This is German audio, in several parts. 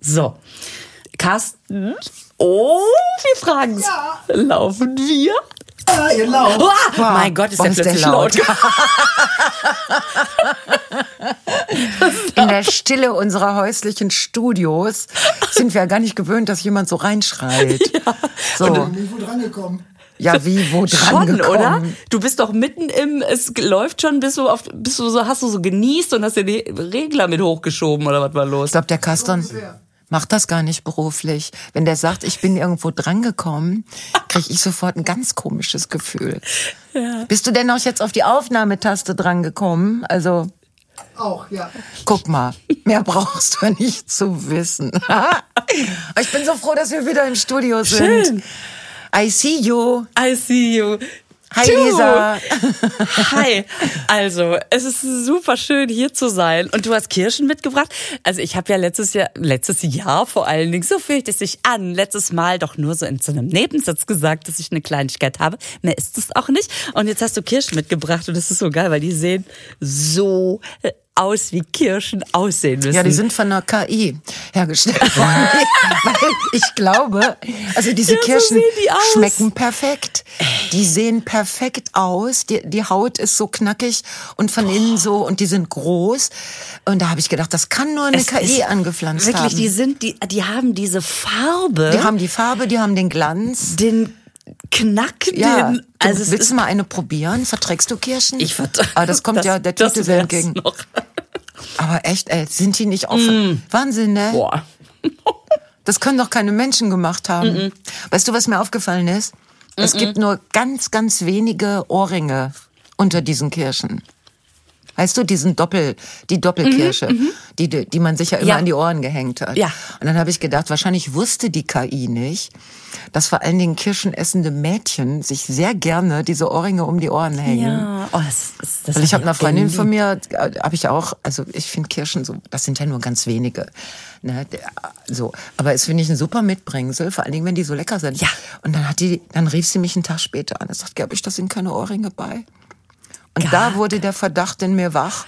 So. Carsten. Oh, wir fragen Ja. Laufen wir? Ah, ihr lauft. Ah, mein Gott, ist Boah, der plötzlich laut. laut. In der Stille unserer häuslichen Studios sind wir ja gar nicht gewöhnt, dass jemand so reinschreit. So. Bin ich wohl dran gekommen. Ja, wie, wo dran Schon, gekommen? oder? Du bist doch mitten im, es läuft schon, bist du auf, bist du so, hast du so genießt und hast dir die Regler mit hochgeschoben oder was war los? Ich glaube, der Kaston ungefähr. Macht das gar nicht beruflich. Wenn der sagt, ich bin irgendwo drangekommen, kriege ich sofort ein ganz komisches Gefühl. Bist du denn auch jetzt auf die Aufnahmetaste drangekommen? Also, Auch, ja. guck mal, mehr brauchst du nicht zu wissen. ich bin so froh, dass wir wieder im Studio sind. Schön. I see you. I see you. Hi, Du. Lisa. Hi. Also, es ist super schön hier zu sein. Und du hast Kirschen mitgebracht. Also, ich habe ja letztes Jahr, letztes Jahr vor allen Dingen, so fühlt es sich an, letztes Mal doch nur so in so einem Nebensatz gesagt, dass ich eine Kleinigkeit habe. Mehr ist es auch nicht. Und jetzt hast du Kirschen mitgebracht und das ist so geil, weil die sehen so aus, wie Kirschen aussehen müssen. Ja, die sind von einer KI hergestellt worden. Weil ich glaube, also diese Ja, so Kirschen die schmecken perfekt. Die sehen perfekt aus. Die, die Haut ist so knackig und von innen so und die sind groß. Und da habe ich gedacht, das kann nur eine Es KI angepflanzt Wirklich, haben. die sind, die, die haben diese Farbe, die haben die Farbe, die haben den Glanz. den Knack, Ja, den, also willst du mal eine probieren? Verträgst du Kirschen? Ich vertrage. Aber das kommt ja der Tüte sehr entgegen. Noch. Aber echt, ey, sind die nicht offen? Wahnsinn, ne? Mm. Boah. Das können doch keine Menschen gemacht haben. Mm, Weißt du, was mir aufgefallen ist? Es gibt nur ganz, ganz wenige Ohrringe unter diesen Kirschen. Weißt du, diesen Doppel, die Doppelkirsche, die, die die man sich ja immer Mhm, Ja. an die Ohren gehängt hat. Ja. Und dann habe ich gedacht, wahrscheinlich wusste die KI nicht, dass vor allen Dingen kirschenessende Mädchen sich sehr gerne diese Ohrringe um die Ohren hängen. Ja, oh, das, ist das Weil ich habe hab einer Freundin irgendwie- von mir, äh, habe ich auch, also ich finde Kirschen so, das sind ja nur ganz wenige. Ne, der- so, aber es finde ich ein super Mitbringsel, vor allen Dingen, wenn die so lecker sind. Ja. Und dann hat die, dann rief sie mich einen Tag später an und sagt, glaube ich, da sind keine Ohrringe bei. Und da wurde der Verdacht in mir wach.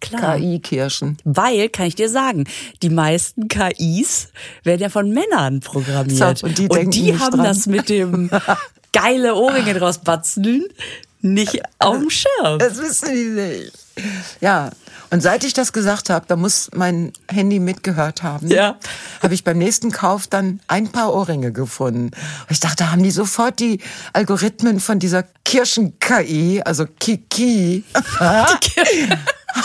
Klar. KI-Kirschen. Weil, kann ich dir sagen, die meisten KIs werden ja von Männern programmiert. So, und die denken nicht haben dran. das mit dem geile Ohrringe draus batzeln nicht auf dem Schirm. Das wissen die nicht. Ja, und seit ich das gesagt habe, da muss mein Handy mitgehört haben, Ja. habe ich beim nächsten Kauf dann ein paar Ohrringe gefunden. Und ich dachte, da haben die sofort die Algorithmen von dieser Kirschen-KI, also Kiki,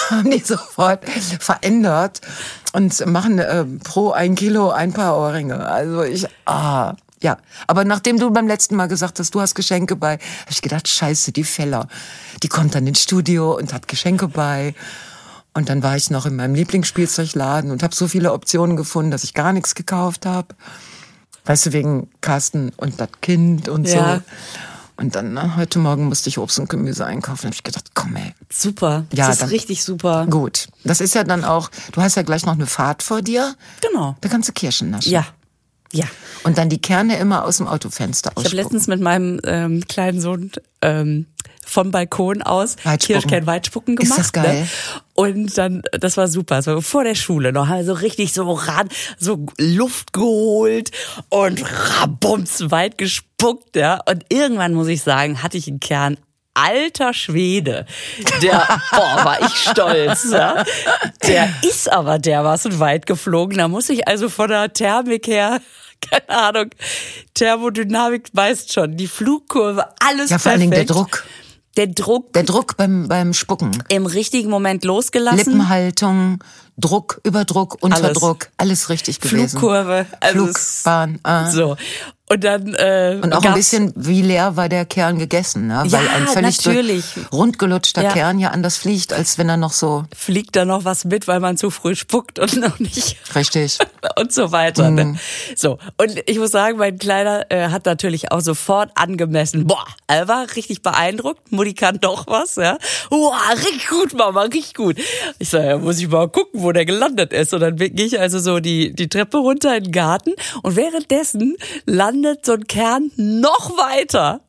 haben die sofort verändert und machen äh, pro ein Kilo ein paar Ohrringe. Also ich, ah, ja. Aber nachdem du beim letzten Mal gesagt hast, du hast Geschenke bei, habe ich gedacht, scheiße, die Feller, die kommt dann ins Studio und hat Geschenke bei. Und dann war ich noch in meinem Lieblingsspielzeugladen und habe so viele Optionen gefunden, dass ich gar nichts gekauft habe. Weißt du, wegen Carsten und das Kind und Ja. so. Und dann, na, heute Morgen musste ich Obst und Gemüse einkaufen. Da habe ich gedacht, komm ey, Super. Ja, das ist dann- richtig super. Gut, das ist ja dann auch, du hast ja gleich noch eine Fahrt vor dir. Genau. Da kannst du Kirschen naschen. Ja. Ja. Und dann die Kerne immer aus dem Autofenster Ich habe ausspucken. letztens mit meinem ähm, kleinen Sohn ähm, vom Balkon aus Weitspucken. Kirschkern Weitspucken Ist gemacht. das geil? Ne? Und dann, das war super, das war vor der Schule noch, haben wir so richtig so ran, so Luft geholt und rabums weit gespuckt, ja. Und irgendwann muss ich sagen, hatte ich einen Kern alter Schwede. Der, boah, war ich stolz. Ja? Der ist aber dermaßen weit geflogen. Da muss ich also von der Thermik her, keine Ahnung, Thermodynamik weißt schon, die Flugkurve, alles Ja, vor allen Dingen der perfekt. Druck. Der Druck Der Druck beim, beim Spucken. im richtigen Moment losgelassen. Lippenhaltung, Druck, Überdruck, Unterdruck, alles, richtig gewesen. Flugkurve, also es- Flugbahn. Ah. So. Und dann äh, Und auch ein bisschen, wie leer war der Kern gegessen, ne? Ja, Weil ein völlig natürlich. rundgelutschter Ja. Kern ja anders fliegt, als wenn er noch so fliegt da noch was mit, weil man zu früh spuckt und noch nicht richtig. und so weiter. Mhm. Ne? So und ich muss sagen, mein Kleiner äh, hat natürlich auch sofort angemessen. Boah, er war richtig beeindruckt. Mutti kann doch was, ja. Boah, richtig gut, Mama, richtig gut. Ich sage, ja, muss ich mal gucken, wo der gelandet ist. Und dann gehe ich also so die die Treppe runter in den Garten und währenddessen landet so ein Kern noch weiter.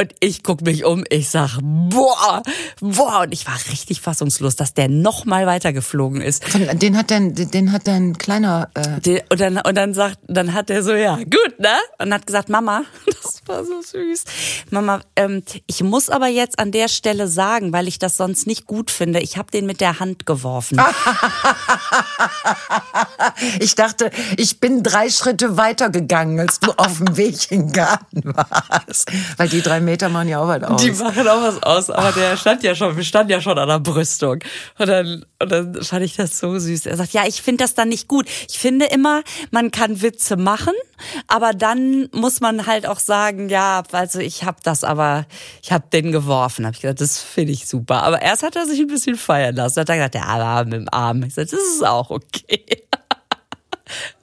Und ich guck mich um, ich sag, boah, boah. Und ich war richtig fassungslos, dass der noch mal weitergeflogen ist. Den hat dein, den hat dein kleiner. Äh, Die- Und dann, und dann sagt, dann hat er so, ja, gut, ne? Und hat gesagt, Mama, das war so süß. Mama, ähm, ich muss aber jetzt an der Stelle sagen, weil ich das sonst nicht gut finde, ich habe den mit der Hand geworfen. ich dachte, ich bin drei Schritte weiter gegangen, als du auf dem Weg in den Garten warst. Weil die drei Meter machen ja auch was aus. Die machen auch was aus, aber der stand ja schon, wir standen ja schon an der Brüstung. Und dann, und dann fand ich das so süß. Er sagt, ja, ich finde das dann nicht gut. Ich finde immer, man kann Witze machen, aber dann muss man halt auch sagen, ja, also ich habe das aber, ich habe den geworfen. Hab ich gesagt, das finde ich super. Aber erst hat er sich ein bisschen feiern lassen. Hat er gesagt, ja, aber mit dem Arm. Ich sagte, das ist auch okay.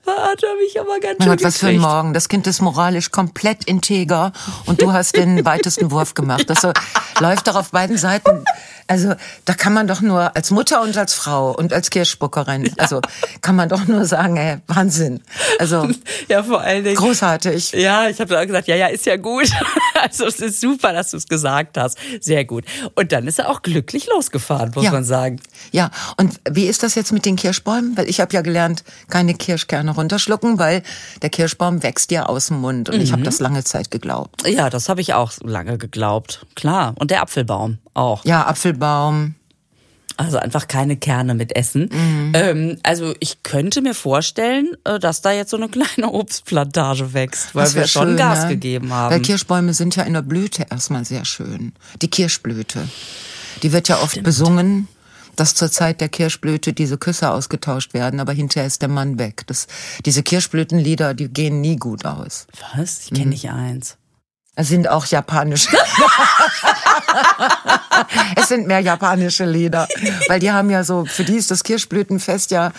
Da hat er mich aber ganz Mein schön Gott, was für ein. Morgen. Das Kind ist moralisch komplett integer und du hast den weitesten Wurf gemacht. Das so, läuft doch auf beiden Seiten. Also da kann man doch nur als Mutter und als Frau und als Kirschspuckerin, also kann man doch nur sagen, ey, Wahnsinn. Also Ja, vor allen Dingen. großartig. Ja, ich habe dann gesagt, ja, ja, ist ja gut. Also es ist super, dass du es gesagt hast. Sehr gut. Und dann ist er auch glücklich losgefahren, muss Ja. man sagen. Ja, und wie ist das jetzt mit den Kirschbäumen? Weil ich habe ja gelernt, keine Kirschkerne runterschlucken, weil der Kirschbaum wächst ja aus dem Mund. Und ich habe das lange Zeit geglaubt. Ja, das habe ich auch lange geglaubt. Klar. Und der Apfelbaum auch. Ja, Apfelbaum. Also einfach keine Kerne mit Essen. Ähm, also ich könnte mir vorstellen, äh, dass da jetzt so eine kleine Obstplantage wächst, weil wir schon schön, Gas ne? gegeben Weil haben. Kirschbäume sind ja in der Blüte erstmal sehr schön. Die Kirschblüte. Die wird ja oft besungen, dass zur Zeit der Kirschblüte diese Küsse ausgetauscht werden, aber hinterher ist der Mann weg. Das, diese Kirschblütenlieder, die gehen nie gut aus. Was? Ich kenne nicht eins. Sind auch japanische. es sind mehr japanische Lieder, weil die haben ja so, für die ist das Kirschblütenfest ja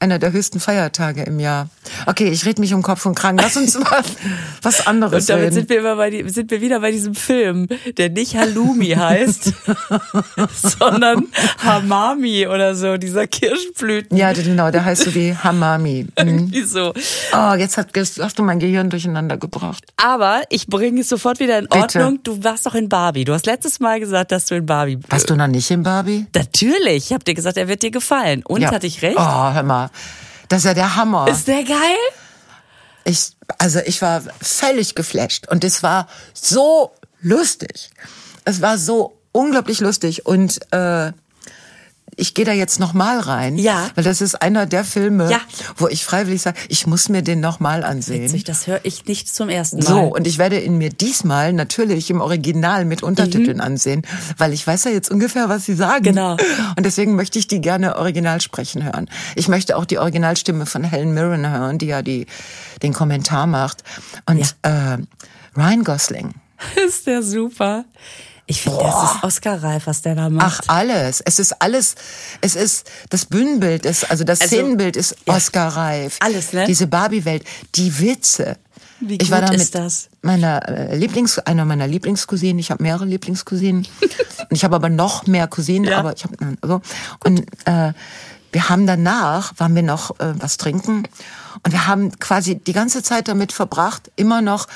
einer der höchsten Feiertage im Jahr. Okay, ich rede mich um Kopf und Kragen. Lass uns mal was anderes Und damit reden. sind wir, immer bei die, sind wir wieder bei diesem Film, der nicht Halloumi heißt, sondern Hamami oder so, dieser Kirschblüten. Ja, genau, der heißt so wie Hamami. Mhm. Irgendwie so. Oh, jetzt hat, jetzt hast du mein Gehirn durcheinander gebracht. Aber ich bringe es sofort wieder in Bitte. Ordnung. Du warst doch in Barbie. Du hast letztes Mal gesagt, dass du in Barbie Warst du noch nicht in Barbie? Natürlich. Ich habe dir gesagt, er wird dir gefallen. Und hatte ich recht? Oh, hör mal. Das ist ja der Hammer. Ist der geil? Ich, also ich war völlig geflasht und es war so lustig. Es war so unglaublich lustig und äh, ich gehe da jetzt noch mal rein, Ja. weil das ist einer der Filme, Ja. wo ich freiwillig sage, ich muss mir den noch mal ansehen. Witzig, das höre ich nicht zum ersten Mal. So, und ich werde ihn mir diesmal natürlich im Original mit Untertiteln ansehen, weil ich weiß ja jetzt ungefähr, was sie sagen. Mhm. Genau. Und deswegen möchte ich die gerne original sprechen hören. Ich möchte auch die Originalstimme von Helen Mirren hören, die ja die, den Kommentar macht. Und äh, Ryan Gosling. ist der super. Ich finde, das ist Oscar-reif, was der da Ach, macht. alles. Es ist alles, es ist, das Bühnenbild ist, also das Also, Szenenbild ist ja. Oscar-reif. Alles, ne? Diese Barbie-Welt, die Witze. Wie ich war gut da ist mit das? meiner äh, Lieblings, einer meiner Lieblingscousinen. Ich habe mehrere Lieblingscousinen. und ich habe aber noch mehr Cousinen, Ja. aber ich habe, so. Und, äh, wir haben danach, waren wir noch äh, was trinken und wir haben quasi die ganze Zeit damit verbracht, immer noch,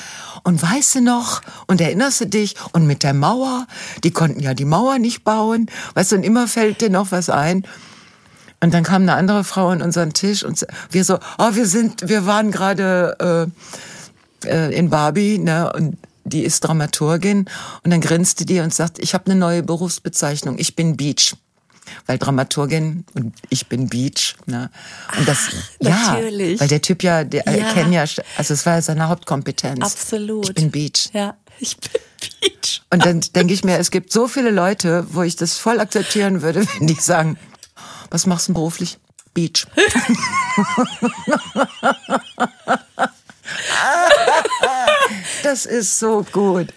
und weißt du noch, und erinnerst du dich, und mit der Mauer, die konnten ja die Mauer nicht bauen, weißt du, und immer fällt dir noch was ein. Und dann kam eine andere Frau an unseren Tisch und wir so, oh, wir sind, wir waren gerade äh, äh, in Barbie, ne, und die ist Dramaturgin und dann grinste die und sagt, ich habe eine neue Berufsbezeichnung, ich bin Beach. Weil Dramaturgin und ich bin Beach. Ne? Und das, ja, natürlich. weil der Typ ja, der Ja. ja. kennt ja, also es war ja seine Hauptkompetenz. Absolut. Ich bin Beach. Ja, ich bin Peach. Und dann denke ich mir, es gibt so viele Leute, wo ich das voll akzeptieren würde, wenn die sagen, was machst du beruflich? Beach. das ist so gut.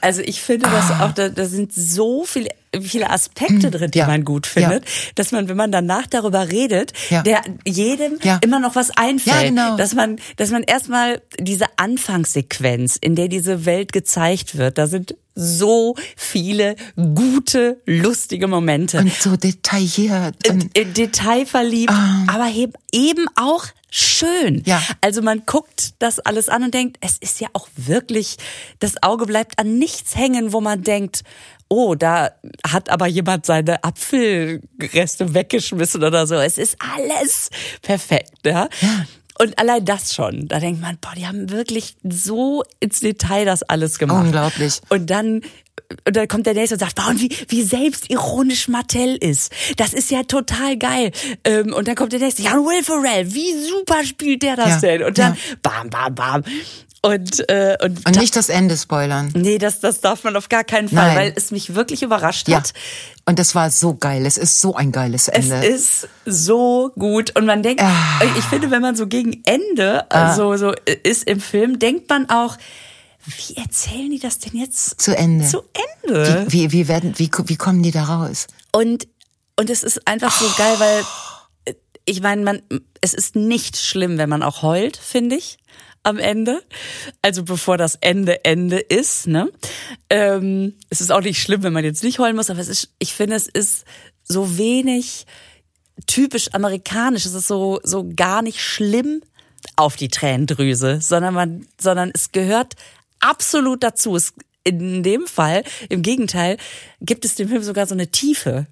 Also ich finde, dass auch da, da sind so viele, viele Aspekte drin, die Ja. man gut findet, dass man, wenn man danach darüber redet, Ja. der jedem Ja. immer noch was einfällt. Ja, genau. Dass man, dass man erstmal diese Anfangssequenz, in der diese Welt gezeigt wird, da sind so viele gute, lustige Momente. Und so detailliert. Und in Detail verliebt, aber eben auch schön. Ja. Also man guckt das alles an und denkt, es ist ja auch wirklich, das Auge bleibt an nichts hängen, wo man denkt, oh, da hat aber jemand seine Apfelreste weggeschmissen oder so. Es ist alles perfekt, ja. Und allein das schon, da denkt man, boah, die haben wirklich so ins Detail das alles gemacht. Unglaublich. Und dann und dann kommt der nächste und sagt, boah, und wie, wie selbstironisch Mattel ist. Das ist ja total geil. Ähm, und dann kommt der nächste, ja, Will Ferrell, wie super spielt der das Ja, denn? Und dann ja. bam, bam, bam. Und, äh, und, Und nicht das Ende spoilern. nee, das, das darf man auf gar keinen Fall, Nein. weil es mich wirklich überrascht Ja. hat. Und das war so geil. Es ist so ein geiles Es Ende. ist so gut und man denkt, Ah. ich finde, wenn man so gegen Ende also so ist im Film, denkt man auch, wie erzählen die das denn jetzt Zu Ende. Zu Ende. Wie, wie, werden, wie, wie kommen die da raus? Und, und es ist einfach so geil, weil äh, ich meine, man, es ist nicht schlimm, wenn man auch heult, finde ich, am Ende. Also bevor das Ende Ende ist, ne? Ähm, es ist auch nicht schlimm, wenn man jetzt nicht heulen muss, aber es ist, ich finde, es ist so wenig typisch amerikanisch. Es ist so, so gar nicht schlimm auf die Tränendrüse, sondern man, sondern es gehört absolut dazu. Es, in dem Fall, im Gegenteil, gibt es dem Film sogar so eine Tiefe,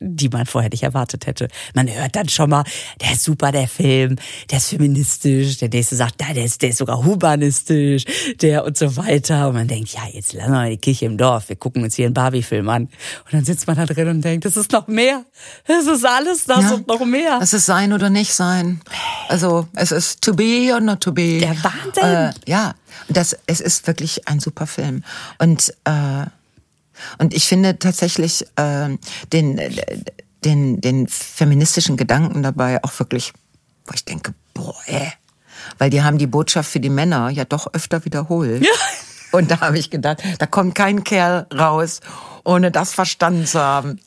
die man vorher nicht erwartet hätte. Man hört dann schon mal, der ist super, der Film, der ist feministisch, der nächste sagt, der ist, der ist sogar humanistisch, der und so weiter. Und man denkt, ja, jetzt lassen wir mal die Kirche im Dorf, wir gucken uns hier einen Barbie-Film an. Und dann sitzt man da drin und denkt, das ist noch mehr. Das ist alles das Ja. und noch mehr. Es ist sein oder nicht sein. Also es ist to be or not to be. Der Wahnsinn. Äh, ja, das, es ist wirklich ein super Film. Und, äh, und ich finde tatsächlich äh, den, äh, den, den feministischen Gedanken dabei auch wirklich, wo ich denke, boah, ey. Weil die haben die Botschaft für die Männer ja doch öfter wiederholt. Ja. Und da habe ich gedacht, da kommt kein Kerl raus, ohne das verstanden zu haben.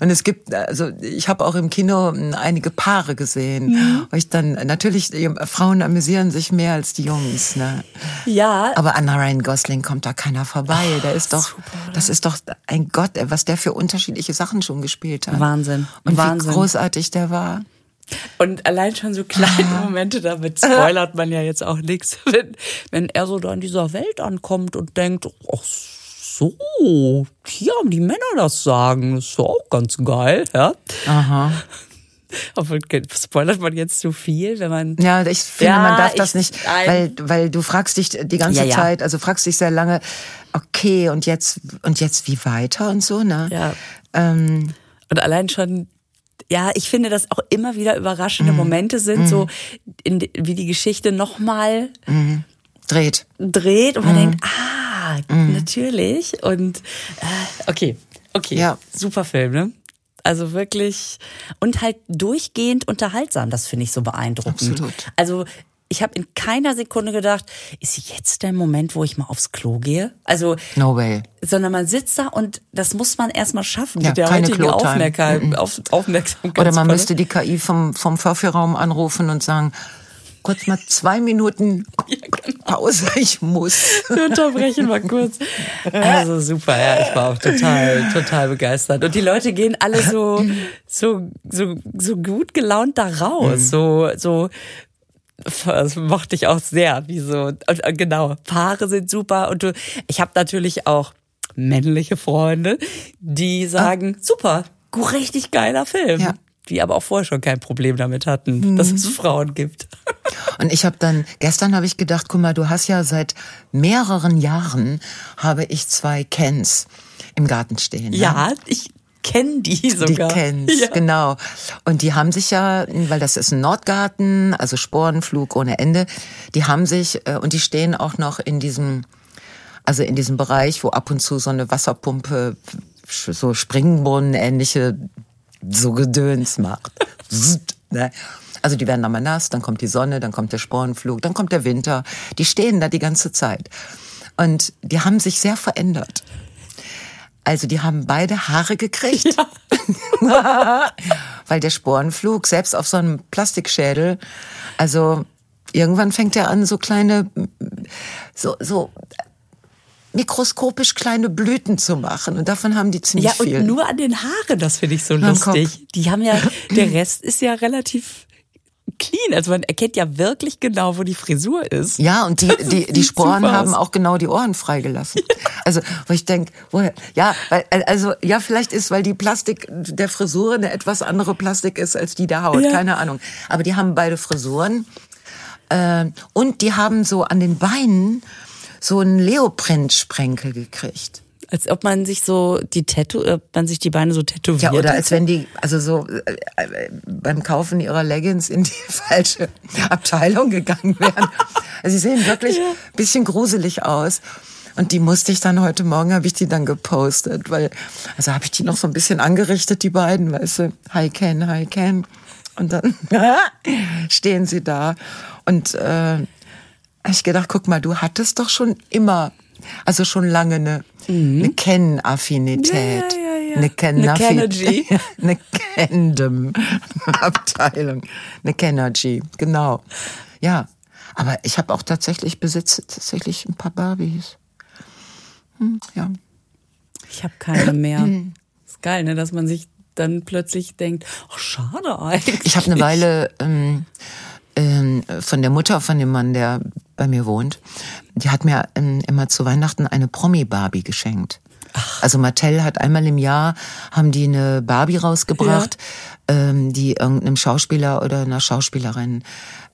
Und es gibt, also ich habe auch im Kino einige Paare gesehen, Mhm. wo ich dann natürlich Frauen amüsieren sich mehr als die Jungs, ne? Ja, Aber an Ryan Gosling kommt da keiner vorbei. Der ist doch, das ist doch ein Gott, was der für unterschiedliche Sachen schon gespielt hat. Wahnsinn. Und Wahnsinn. wie großartig der war. Und allein schon so kleine Momente, damit spoilert man ja jetzt auch nichts, wenn, wenn er so da in dieser Welt ankommt und denkt, ach so, hier haben die Männer das Sagen, das ist auch ganz geil, ja. Aha. Obwohl, spoilert man jetzt zu viel, wenn man... Ja, ich finde, Ja, man darf das ich- nicht, nein. weil, weil du fragst dich die ganze Ja. Zeit, also fragst dich sehr lange, okay, und jetzt, und jetzt wie weiter und so, ne? Ja. Ähm, Und allein schon, ja, ich finde, dass auch immer wieder überraschende Momente sind, so in, wie die Geschichte nochmal dreht. dreht und man Mhm. denkt, ah, natürlich. Und äh, okay, okay, Ja. super Film, ne? Also wirklich und halt durchgehend unterhaltsam. Das finde ich so beeindruckend. Absolut. Also ich habe in keiner Sekunde gedacht, ist jetzt der Moment, wo ich mal aufs Klo gehe? Also No way. sondern man sitzt da und das muss man erstmal schaffen Ja, mit der keine heutigen. Aufmerksamkeit, auf, Aufmerksamkeit. Oder man müsste die KI vom, vom Vorführraum anrufen und sagen, kurz mal zwei Minuten genau. Pause, ich muss. Wir unterbrechen mal kurz. Also super, ja, ich war auch total, total begeistert. Und die Leute gehen alle so, so, so, so gut gelaunt da raus. So, so, das mochte ich auch sehr. Wie so, und, äh, genau, Paare sind super. Und du, ich habe natürlich auch männliche Freunde, die sagen, super, gu- richtig geiler Film. Ja. Die aber auch vorher schon kein Problem damit hatten, dass es Frauen gibt. Und ich habe dann, gestern habe ich gedacht, guck mal, du hast ja seit mehreren Jahren, habe ich zwei Kens im Garten stehen. ne? Ja, ich kenne die Die sogar. kennst, Ja. genau. Und die haben sich ja, weil das ist ein Nordgarten, also Sporenflug ohne Ende, die haben sich, äh, und die stehen auch noch in diesem, also in diesem Bereich, wo ab und zu so eine Wasserpumpe, so Springbrunnen ähnliche, so Gedöns macht. Ne? Also die werden dann mal nass, dann kommt die Sonne, dann kommt der Sporenflug, dann kommt der Winter. Die stehen da die ganze Zeit. Und die haben sich sehr verändert. Also die haben beide Haare gekriegt. Weil der Sporenflug, selbst auf so einem Plastikschädel, also irgendwann fängt er an, so kleine, so, so mikroskopisch kleine Blüten zu machen. Und davon haben die ziemlich Ja, und viel. nur an den Haaren, das finde ich so Am lustig. Die haben ja, der Rest ist ja relativ clean. Also man erkennt ja wirklich genau, wo die Frisur ist. Ja, und die, die, die Sporen haben auch genau die Ohren freigelassen. Also, wo ich denke, woher, ja, weil, also, ja, vielleicht ist, weil die Plastik der Frisur eine etwas andere Plastik ist als die der Haut, Ja. keine Ahnung. Aber die haben beide Frisuren. Äh, und die haben so an den Beinen so einen Leoprint-Sprenkel gekriegt. Als ob man sich so die Tattoo, äh, man sich die Beine so tätowiert. Ja, oder als wenn die, also so äh, äh, beim Kaufen ihrer Leggings in die falsche Abteilung gegangen wären. Also sie sehen wirklich ein bisschen gruselig aus. Und die musste ich dann heute Morgen, habe ich die dann gepostet, weil, also habe ich die noch so ein bisschen angerichtet, die beiden, weißt du, hi Ken, hi Ken. Und dann stehen sie da. Und äh, hab ich gedacht, guck mal, du hattest doch schon immer, also schon lange eine, eine Ken-Affinität. Ja, ja, ja. Eine Ken Eine Kendem-Abteilung. Eine Kenergy, genau. Ja, aber ich habe auch tatsächlich, besitze tatsächlich ein paar Barbies. Hm, ja. Ich habe keine mehr. ist geil, ne, dass man sich dann plötzlich denkt, oh, schade eigentlich. Ich habe eine Weile ähm, ähm, von der Mutter von dem Mann, der bei mir wohnt, die hat mir ähm, immer zu Weihnachten eine Promi-Barbie geschenkt. Also Mattel hat einmal im Jahr haben die eine Barbie rausgebracht, ähm, die irgendeinem Schauspieler oder einer Schauspielerin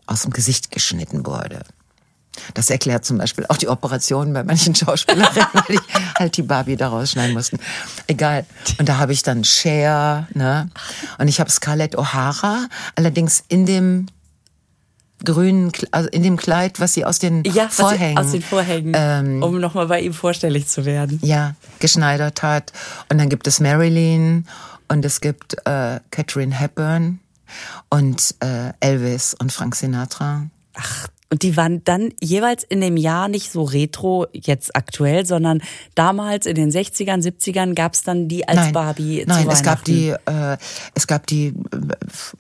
aus dem Gesicht geschnitten wurde. Das erklärt zum Beispiel auch die Operationen bei manchen Schauspielerinnen, weil die halt die Barbie da rausschneiden mussten. Egal. Und da habe ich dann Cher, ne? Und ich habe Scarlett O'Hara, allerdings in dem grünen, also in dem Kleid, was sie aus den ja, Vorhängen, aus den Vorhängen, ähm, um nochmal bei ihm vorstellig zu werden. ja, geschneidert hat. Und dann gibt es Marilyn und es gibt äh, Catherine Hepburn und äh, Elvis und Frank Sinatra. Ach, und die waren dann jeweils in dem Jahr nicht so retro, jetzt aktuell, sondern damals in den 60ern, 70ern gab es dann die als Barbie nein, es gab die, äh, es gab die äh,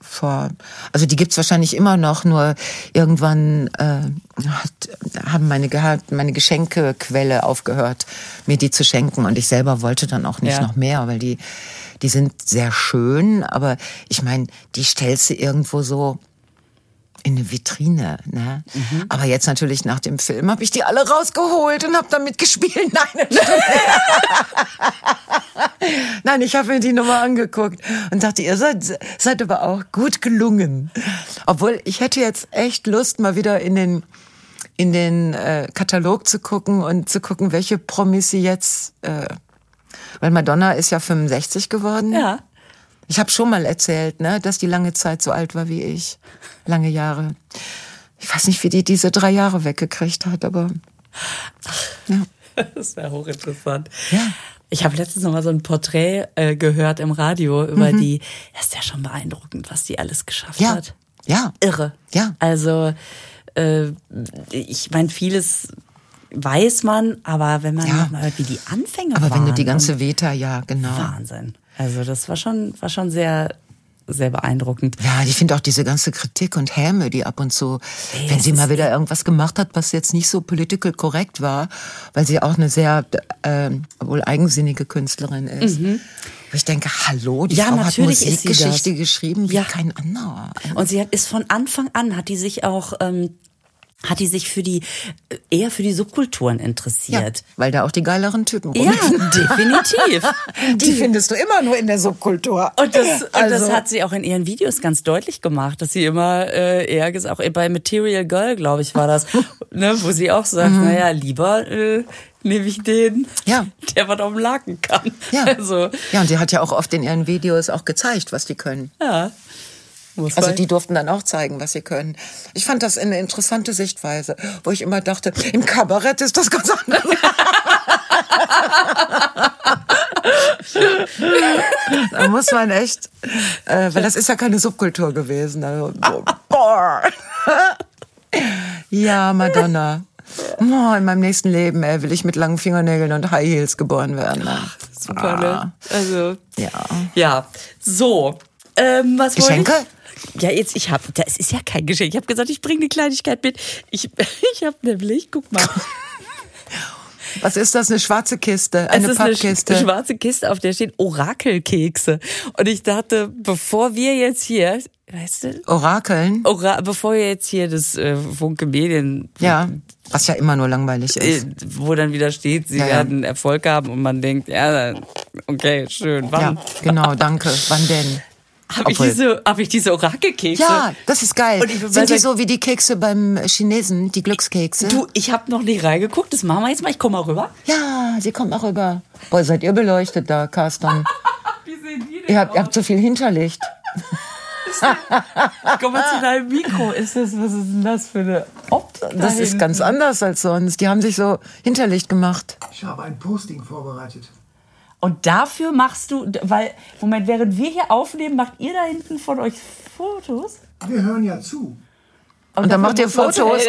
vor, also die gibt's wahrscheinlich immer noch, nur irgendwann äh, hat, haben meine, meine Geschenkequelle aufgehört, mir die zu schenken. Und ich selber wollte dann auch nicht Ja. noch mehr, weil die, die sind sehr schön, aber ich meine, die stellst du irgendwo so in eine Vitrine, ne? Mhm. Aber jetzt natürlich nach dem Film habe ich die alle rausgeholt und habe damit gespielt. Nein, Nein, ich habe mir die Nummer angeguckt und dachte, ihr seid, seid aber auch gut gelungen. Obwohl, ich hätte jetzt echt Lust, mal wieder in den, in den äh, Katalog zu gucken und zu gucken, welche Promis sie jetzt, äh, weil Madonna ist ja 65 geworden. Ja. Ich habe schon mal erzählt, ne, dass die lange Zeit so alt war wie ich. Lange Jahre. Ich weiß nicht, wie die diese drei Jahre weggekriegt hat, aber ja. Das ist ja hochinteressant. Ja. Ich habe letztens noch mal so ein Porträt äh, gehört im Radio über Mhm. die. Das ist ja schon beeindruckend, was die alles geschafft Ja. hat. Ja. Irre. Ja. Also, äh, ich meine, vieles weiß man, aber wenn man Ja. mal hört, wie die Anfänge Aber waren. wenn du die ganze Veta, ja, genau. Wahnsinn. Also, das war schon, war schon sehr, sehr beeindruckend. Ja, ich finde auch diese ganze Kritik und Häme, die ab und zu, wenn es sie mal wieder irgendwas gemacht hat, was jetzt nicht so political korrekt war, weil sie auch eine sehr äh, wohl eigensinnige Künstlerin ist. Wo ich denke, hallo, die Mhm. Ja, Frau hat natürlich sie Musikgeschichte geschrieben wie Ja. kein anderer. Und sie hat, ist von Anfang an, hat die sich auch, ähm, hat die sich für die, äh, eher für die Subkulturen Ja, interessiert. weil da auch die geileren Typen Ja, rumlaufen. definitiv. Die findest du immer nur in der Subkultur. Und das, und das Also- hat sie auch in ihren Videos ganz deutlich gemacht, dass sie immer äh, eher gesagt, auch bei Material Girl, glaube ich, war das, ne, wo sie auch sagt, naja, lieber äh, nehme ich den, Mhm. Ja. der was auf dem Laken kann. Ja. Also, ja, und sie hat ja auch oft in ihren Videos auch gezeigt, was die können. ja. Muss Also die durften dann auch zeigen, was sie können. Ich fand das eine interessante Sichtweise, wo ich immer dachte, im Kabarett ist das ganz anders. da muss man echt, äh, weil das ist ja keine Subkultur gewesen. Also, so, boah. ja, Madonna. Oh, in meinem nächsten Leben ey, will ich mit langen Fingernägeln und High Heels geboren werden. Ne? super, ne? Also, Ja. ja. So, ähm, was Geschenke? Ich? Ja, jetzt, ich habe, das ist ja kein Geschenk. Ich habe gesagt, ich bringe eine Kleinigkeit mit. Ich, ich habe nämlich, guck mal, Was ist das? Eine schwarze Kiste? Eine es ist Pappkiste? eine schwarze Kiste, auf der steht Orakelkekse. Und ich dachte, bevor wir jetzt hier, weißt du? Orakeln. Ora bevor wir jetzt hier das äh, Funke Medien, Ja, was ja immer nur langweilig äh, ist. wo dann wieder steht, sie Ja, ja. werden Erfolg haben und man denkt, ja, okay, schön. Ja, Wann? genau, danke. Wann denn? Habe ich diese, hab ich diese Orakelkekse? Ja, das ist geil. Und ich Sind die mal so wie die Kekse beim Chinesen, die Glückskekse? Du, ich habe noch nicht reingeguckt, das machen wir jetzt mal. Ich komm mal rüber. Ja, sie kommt auch rüber. Boah, seid ihr beleuchtet da, Carsten? Wie sehen die ihr, habt, ihr habt so viel Hinterlicht. Komm mal zu deinem Mikro. Ist das, was ist denn das für eine Optik? Das ist ganz anders als sonst. Die haben sich so Hinterlicht gemacht. Ich habe ein Posting vorbereitet. Und dafür machst du, weil, Moment, während wir hier aufnehmen, macht ihr da hinten von euch Fotos? Wir hören ja zu. Und dann macht ihr Fotos.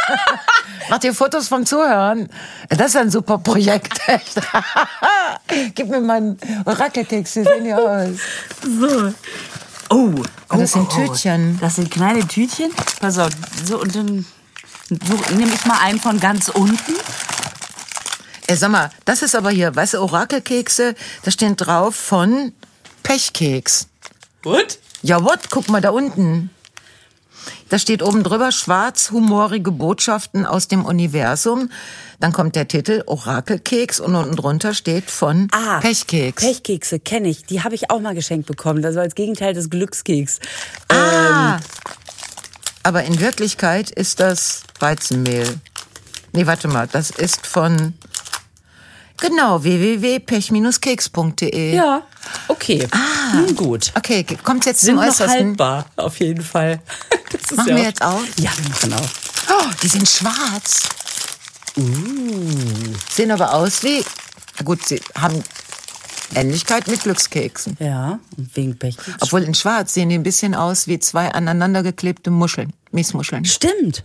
Macht ihr Fotos vom Zuhören? Das ist ein super Projekt, echt. Gib mir meinen Orakelkeks, wie sehen die aus? So. Oh, oh, das sind oh, oh. Tütchen. Das sind kleine Tütchen. Pass auf, so und dann so, nehme ich mal einen von ganz unten. Ey, sag mal, das ist aber hier, weißt du, Orakelkekse, da stehen drauf von Pechkeks. Und? Ja, what? Guck mal da unten. Da steht oben drüber schwarz humorige Botschaften aus dem Universum. Dann kommt der Titel Orakelkeks und unten drunter steht von Ah, Pechkeks. Pechkekse kenne ich. Die habe ich auch mal geschenkt bekommen. Das war als Gegenteil des Glückskeks. ah. Aber in Wirklichkeit ist das Weizenmehl. Nee, warte mal, das ist von genau www.pech-keks.de. Ja, okay. Ah. Nun gut. Okay, kommt jetzt Sind zum noch Äußersten. haltbar, auf jeden Fall. Das ist Machen ja wir auch- jetzt auf? Ja, wir machen auf. Oh, die sind schwarz. Sehen aber aus wie, na gut, sie haben Ähnlichkeit mit Glückskeksen. Ja, und wegen Pechkeks. Obwohl in schwarz sehen die ein bisschen aus wie zwei aneinandergeklebte Muscheln, Miesmuscheln. Stimmt.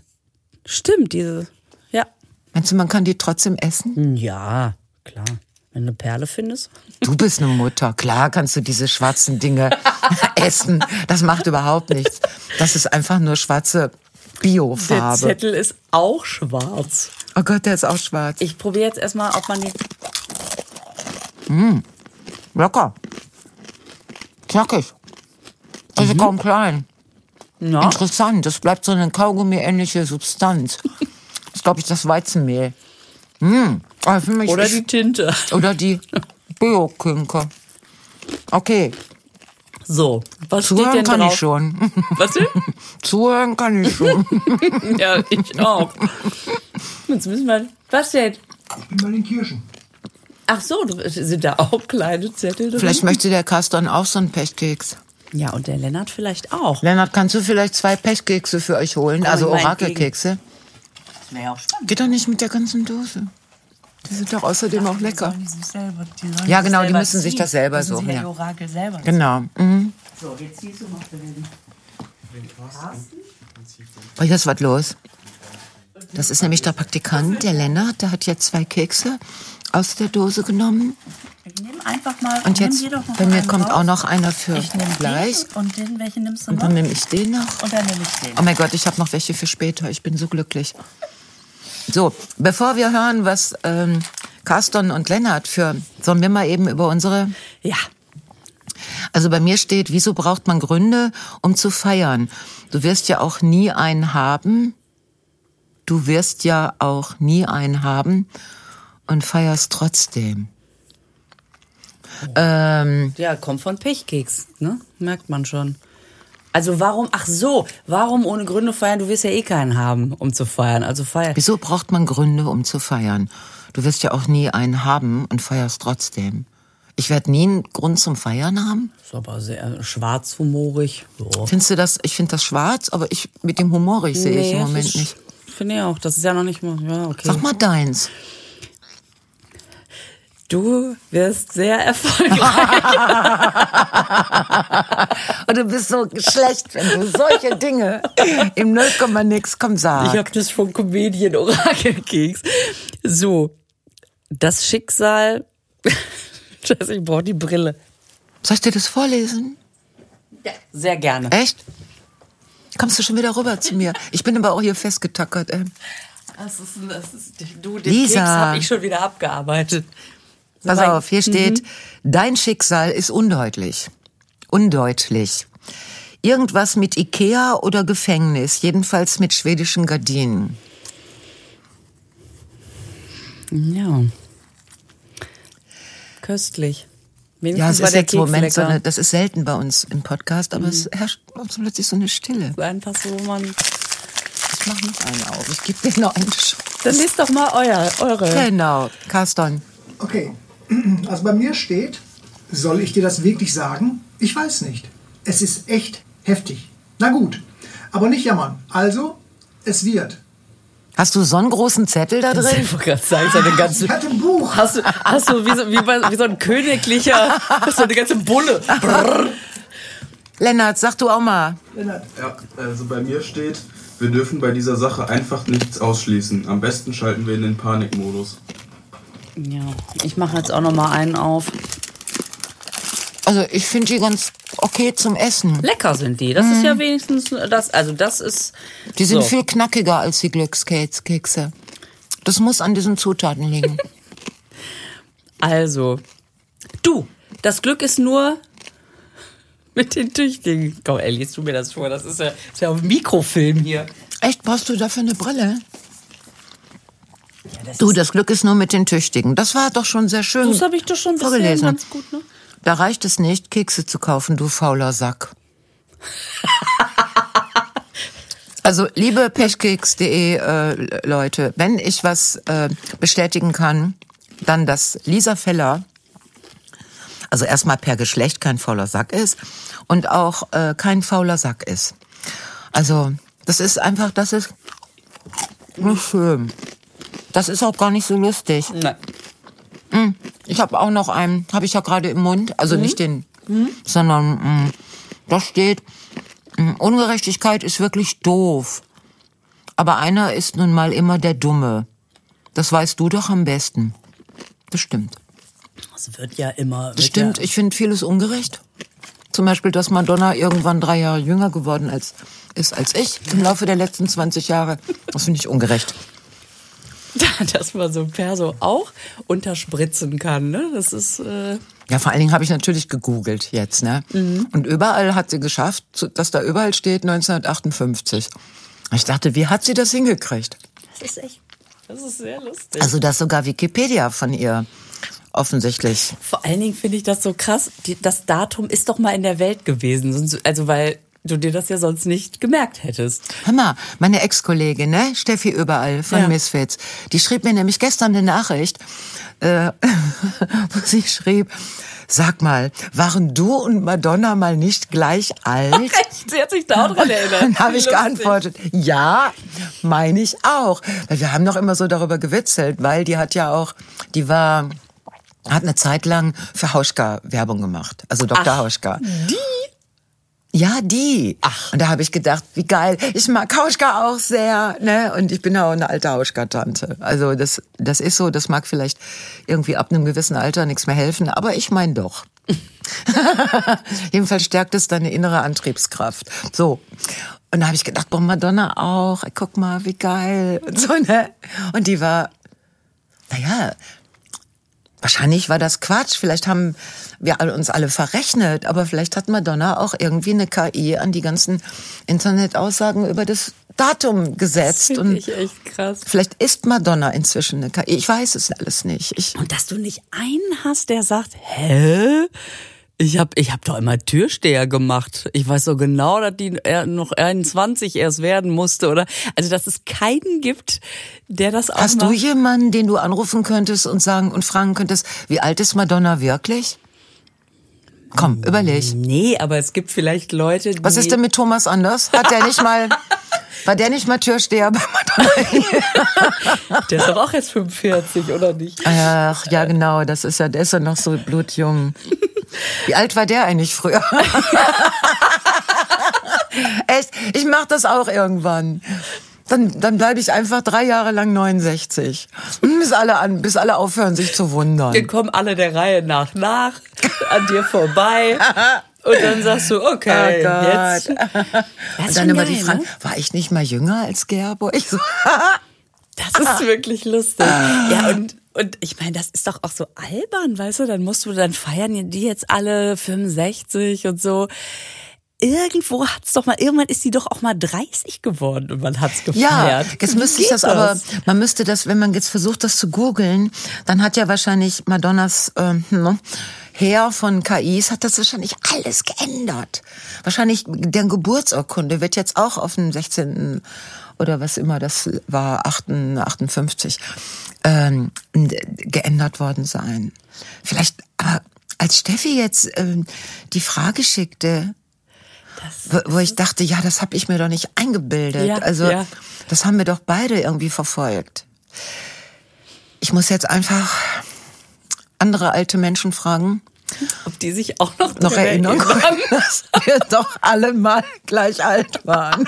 Stimmt, diese. Ja. Meinst du, man kann die trotzdem essen? Ja, klar. Wenn du eine Perle findest. Du bist eine Mutter. Klar kannst du diese schwarzen Dinge essen. Das macht überhaupt nichts. Das ist einfach nur schwarze Der Biofarbe. Zettel ist auch schwarz. Oh Gott, der ist auch schwarz. Ich probiere jetzt erstmal, ob man die. Locker. Knackig. Also kaum klein. Ja. Interessant. Das bleibt so eine Kaugummi-ähnliche Substanz. Das ist, glaube ich, das Weizenmehl. Mm. Mich Oder die Tinte. oder die Bio-Künke. Okay, So, was steht zuhören denn kann drauf? ich schon. Was denn? zuhören kann ich schon. Ja, ich auch. Jetzt müssen wir. Was denn? Ich bin bei den Kirschen. Ach so, sind da auch kleine Zettel drin? Vielleicht möchte der Kaston auch so einen Pechkeks. Ja, und der Lennart vielleicht auch. Lennart, kannst du vielleicht zwei Pechkekse für euch holen? Komm also Orakelkekse. Das wäre ja auch spannend. Geht doch nicht mit der ganzen Dose. Die sind doch außerdem auch lecker. Die sich selber, Ja, sich genau, die müssen sich ziehen. das selber suchen, sich ja. Orakel selber. Genau. Mhm. So, jetzt ziehst du mal für den. Oh, hier ist was los. Das ist nämlich der Praktikant, der Lennart. Der hat jetzt zwei Kekse aus der Dose genommen. Ich nehme einfach mal. Und jetzt, noch bei mir kommt raus. auch noch einer für Ich nehme gleich. den und den, welchen nimmst du Und noch? dann nehme ich den noch. Und dann nehme ich den. Oh mein Gott, ich habe noch welche für später. Ich bin so glücklich. So, bevor wir hören, was ähm, Carston und Lennart für, sollen wir mal eben über unsere Ja. Also bei mir steht, wieso braucht man Gründe, um zu feiern? Du wirst ja auch nie einen haben. Du wirst ja auch nie einen haben und feierst trotzdem. Ähm, Ja, kommt von Pechkeks, ne? Merkt man schon. Also warum, ach so, warum ohne Gründe feiern? Du wirst ja eh keinen haben, um zu feiern. Also feiern. wieso braucht man Gründe, um zu feiern? Du wirst ja auch nie einen haben und feierst trotzdem. Ich werde nie einen Grund zum Feiern haben. Ist aber sehr schwarzhumorig. So. Findest du das? Ich finde das schwarz, aber ich mit dem humorig sehe ich im das Moment nicht. Finde ich auch. Das ist ja noch nicht mal. Ja, okay. Sag mal deins. Du wirst sehr erfolgreich. Und du bist so schlecht, wenn du solche Dinge im Nullkomma nix komm sag. Ich habe das von Comedian Orakelkeks. So, das Schicksal. Scheiße, ich brauche die Brille. Soll ich dir das vorlesen? Ja, sehr gerne. Echt? Kommst du schon wieder rüber zu mir? Ich bin aber auch hier festgetackert. Ey. Das ist, das ist, du, den Lisa. Keks habe ich schon wieder abgearbeitet. Pass auf, hier steht, dein Schicksal ist undeutlich. Undeutlich. Irgendwas mit Ikea oder Gefängnis, jedenfalls mit schwedischen Gardinen. Ja. Köstlich. Ja, Wenigstens es war ist der jetzt im Moment so eine, das ist selten bei uns im Podcast, aber es herrscht uns plötzlich so eine Stille. Einfach so, man. Ich mach noch einen auf. Ich gebe dir noch eine Chance. Dann lest doch mal euer, eure. Genau, Carston. Okay, also bei mir steht, soll ich dir das wirklich sagen? Ich weiß nicht. Es ist echt heftig. Na gut, aber nicht jammern. Also, es wird. Hast du so einen großen Zettel da Ich drin? wollte gerade sagen, so eine ganze. Ich hatte ein Buch. Hast du, hast du wie, so, wie, bei, wie so ein königlicher, so eine ganze Bulle. Brrr. Lennart, sag du auch mal. Lennart, Ja, also bei mir steht, wir dürfen bei dieser Sache einfach nichts ausschließen. Am besten schalten wir in den Panikmodus. Ja, ich mache jetzt auch noch mal einen auf. Also ich finde die ganz okay zum Essen. Lecker sind die. Das ist ja wenigstens das. Also das ist. Die sind so. viel knackiger als die Glückskekse. Das muss an diesen Zutaten liegen. Also, du, das Glück ist nur mit den Tüchtigen. Komm, ey, liest du mir das vor. Das ist ja, ist ja auf Mikrofilm hier. Echt, brauchst du dafür eine Brille? Du, das Glück ist nur mit den Tüchtigen. Das war doch schon sehr schön Das habe ich doch schon vorgelesen. ganz gut, ne? Da reicht es nicht, Kekse zu kaufen, du fauler Sack. Also, liebe pechkeks.de äh, Leute, wenn ich was äh, bestätigen kann, dann, dass Lisa Feller, also erstmal per Geschlecht kein fauler Sack ist und auch äh, kein fauler Sack ist. Also, das ist einfach, das ist nicht schön. Das ist auch gar nicht so lustig. Nein. Ich habe auch noch einen, habe ich ja gerade im Mund, also nicht den, sondern mh, da steht, mh, Ungerechtigkeit ist wirklich doof. Aber einer ist nun mal immer der Dumme. Das weißt du doch am besten. Das stimmt. Das wird ja immer. Wird Das stimmt. Ja, Ich finde vieles ungerecht. Zum Beispiel, dass Madonna irgendwann drei Jahre jünger geworden als, ist als ich im Laufe der letzten 20 Jahre. Das finde ich ungerecht. dass man so Perso auch unterspritzen kann, ne? Das ist. Äh, Ja, vor allen Dingen habe ich natürlich gegoogelt jetzt, ne? Und überall hat sie geschafft, dass da überall steht 1958. Ich dachte, wie hat sie das hingekriegt? das ist echt. Das ist sehr lustig. Also, dass sogar Wikipedia von ihr offensichtlich. Vor allen Dingen finde ich das so krass. Die, das Datum ist doch mal in der Welt gewesen. Also, weil du dir das ja sonst nicht gemerkt hättest. Hör mal, meine Ex-Kollegin, ne, Steffi überall von Ja. Misfits, die schrieb mir nämlich gestern eine Nachricht, äh, wo sie schrieb, sag mal, waren du und Madonna mal nicht gleich alt? Sie hat sich da auch dran erinnert. Dann habe ich Lustig. geantwortet, ja, meine ich auch. Weil wir haben noch immer so darüber gewitzelt, weil die hat ja auch, die war, hat eine Zeit lang für Hauschka Werbung gemacht. Also Dr. Ach, Hauschka. Die? Ja, die. Ach. Und da habe ich gedacht, wie geil. Ich mag Hauschka auch sehr, ne? Und ich bin auch eine alte Hauschka-Tante. Also das, das ist so, das mag vielleicht irgendwie ab einem gewissen Alter nichts mehr helfen, aber ich meine doch. Jedenfalls stärkt es deine innere Antriebskraft. So. Und da habe ich gedacht, boah, Madonna auch. Guck mal, wie geil. Und so, ne? Und die war, naja, wahrscheinlich war das Quatsch. Vielleicht haben wir uns alle verrechnet, aber vielleicht hat Madonna auch irgendwie eine KI an die ganzen Internetaussagen über das Datum gesetzt. Finde Und ich echt krass. vielleicht ist Madonna inzwischen eine KI. Ich weiß es alles nicht. Ich, Und dass du nicht einen hast, der sagt, hä? Ich hab, ich hab doch immer Türsteher gemacht. Ich weiß so genau, dass die er- noch 21 erst werden musste, oder? Also, dass es keinen gibt, der das auch Hast macht. du jemanden, den du anrufen könntest und sagen und fragen könntest, wie alt ist Madonna wirklich? Komm, überleg. Nee, aber es gibt vielleicht Leute, die... Was ist denn mit Thomas Anders? Hat der nicht mal, war der nicht mal Türsteher bei Madonna? Der ist doch auch erst 45, oder nicht? Ach, ja, genau, das ist ja, der ist ja noch so blutjung. Wie alt war der eigentlich früher? Echt, ich mach das auch irgendwann. Dann, dann bleibe ich einfach drei Jahre lang 69. Bis alle, an, bis alle aufhören, sich zu wundern. Dann kommen alle der Reihe nach nach an dir vorbei. Und dann sagst du, okay, Oh jetzt. Und dann geil, die Frage, ne? war ich nicht mal jünger als Gerbo? Ich so, Das ist wirklich lustig. Ja, und, und ich meine, das ist doch auch so albern, weißt du? Dann musst du, dann feiern die jetzt alle 65 und so. irgendwo hat's doch mal, irgendwann ist sie doch auch mal 30 geworden und man hat's gefeiert. Ja, jetzt Wie müsste ich geht das, aber, man müsste das, wenn man jetzt versucht, das zu googeln, dann hat ja wahrscheinlich Madonnas ähm, ne, Heer von KIs, hat das wahrscheinlich alles geändert. Wahrscheinlich deren Geburtsurkunde wird jetzt auch auf den 16. oder was immer das war, 58, ähm, geändert worden sein. Vielleicht, aber als Steffi jetzt ähm, die Frage schickte, wo, wo ich dachte, ja, das habe ich mir doch nicht eingebildet. Ja, also ja. das haben wir doch beide irgendwie verfolgt. Ich muss jetzt einfach andere alte Menschen fragen, Ob die sich auch noch, noch erinnern können, dass wir doch alle mal gleich alt waren.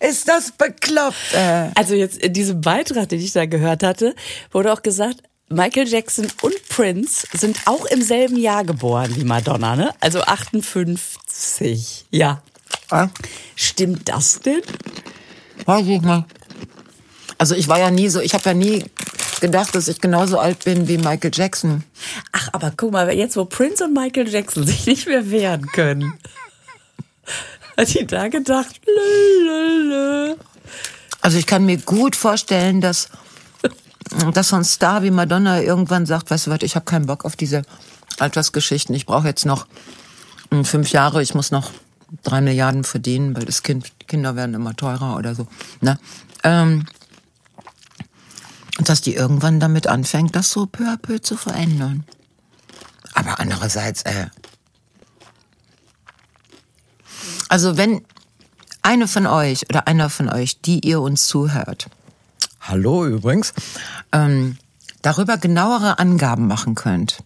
Ist das bekloppt? Äh. Also jetzt in diesem Beitrag, den ich da gehört hatte, wurde auch gesagt, Michael Jackson und Prince sind auch im selben Jahr geboren wie Madonna, ne? Also 58. Ja. Ah, Stimmt das denn? Weiß ich mal. Also ich war ja nie so, ich habe ja nie gedacht, dass ich genauso alt bin wie Michael Jackson. Ach, aber guck mal, jetzt wo Prince und Michael Jackson sich nicht mehr wehren können, hat die da gedacht, lö. Also ich kann mir gut vorstellen, dass, dass so ein Star wie Madonna irgendwann sagt, weißt du was, ich habe keinen Bock auf diese Altersgeschichten. Ich brauche jetzt noch mm, fünf Jahre, ich muss noch drei Milliarden verdienen, weil das Kind, Kinder werden immer teurer oder so. Ne? Ähm, dass die irgendwann damit anfängt, das so peu à peu zu verändern. Aber andererseits, äh, also wenn eine von euch oder einer von euch, die ihr uns zuhört, hallo übrigens, ähm, darüber genauere Angaben machen könnt,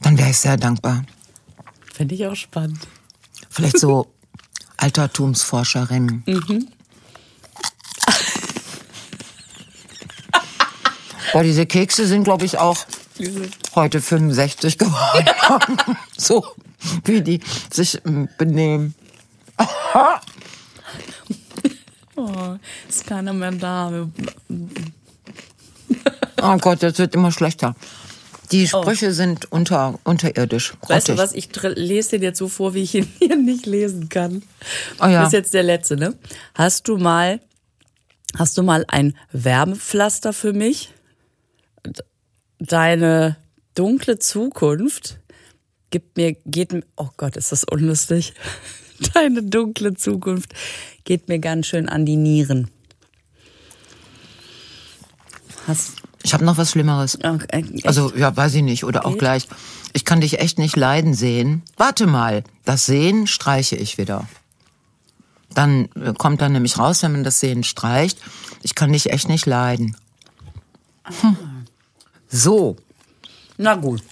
dann wäre ich sehr dankbar. Finde ich auch spannend. Vielleicht so Altertumsforscherin. Boah, diese Kekse sind, glaube ich, auch heute 65 geworden. so wie die sich ähm, benehmen. Oh, ist keiner mehr da. Oh Gott, das wird immer schlechter. Die Sprüche sind unter, unterirdisch. Weißt du grottig. was, ich lese den jetzt so vor, wie ich ihn hier nicht lesen kann. Oh ja. Das ist jetzt der letzte, ne? Hast du mal, hast du mal ein Wärmepflaster für mich? Deine dunkle Zukunft gibt mir, geht mir, oh Gott, ist das unlustig. Deine dunkle Zukunft geht mir ganz schön an die Nieren. Hast, Ich habe noch was Schlimmeres. okay, echt? Also, ja, weiß ich nicht. Oder auch Okay. gleich. Ich kann dich echt nicht leiden sehen. Warte mal. Das Sehen streiche ich wieder. Dann äh, kommt dann nämlich raus, wenn man das Sehen streicht. Ich kann dich echt nicht leiden. Hm. So. Na gut.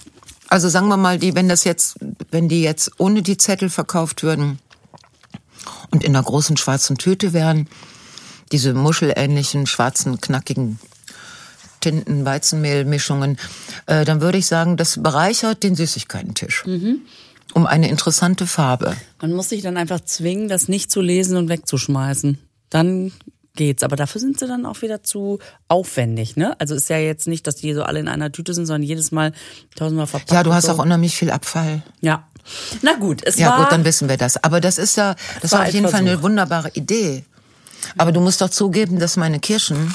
Also sagen wir mal, die, wenn das jetzt, wenn die jetzt ohne die Zettel verkauft würden und in einer großen schwarzen Tüte wären, diese muschelähnlichen, schwarzen, knackigen Tinten, Weizenmehlmischungen, äh, dann würde ich sagen, das bereichert den Süßigkeitentisch. Um eine interessante Farbe. Man muss sich dann einfach zwingen, das nicht zu lesen und wegzuschmeißen. Dann geht's. Aber dafür sind sie dann auch wieder zu aufwendig, ne? Also ist ja jetzt nicht, dass die so alle in einer Tüte sind, sondern jedes Mal tausendmal verpackt. Ja, du hast so. auch unheimlich viel Abfall. Ja. Na gut, es Ja war. gut, dann wissen wir das. Aber das ist ja, das War war auf jeden Fall eine Versuch. wunderbare Idee. Aber du musst doch zugeben, dass meine Kirschen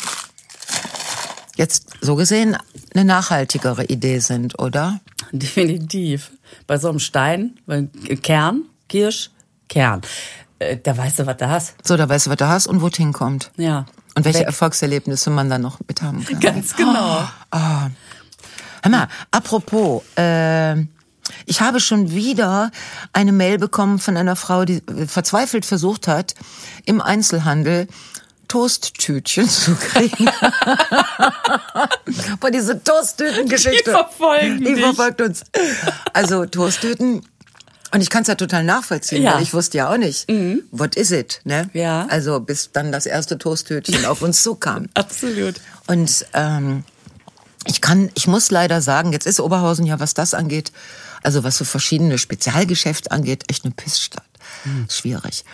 jetzt so gesehen eine nachhaltigere Idee sind, oder? Definitiv. Bei so einem Stein, weil Kern, Kirsch, Kern. Äh, Da weißt du, was du hast. So, da weißt du, was du hast und wo es hinkommt. Ja. Und welche Weg. Erfolgserlebnisse man dann noch mit haben kann. Ganz genau. Hör mal, apropos, äh, ich habe schon wieder eine Mail bekommen von einer Frau, die verzweifelt versucht hat, im Einzelhandel Toasttütchen zu kriegen. Boah, diese Toasttüten-Geschichte. Die verfolgen Die verfolgt uns. Also Toasttüten. Und ich kann es ja total nachvollziehen, Ja. Mhm. weil ich wusste ja auch nicht, what is it, ne? Ja. Also bis dann das erste Toasttütchen auf uns zukam. Absolut. Und ähm, ich kann, ich muss leider sagen, jetzt ist Oberhausen ja, was das angeht, also was so verschiedene Spezialgeschäfte angeht, echt eine Pissstadt. Schwierig.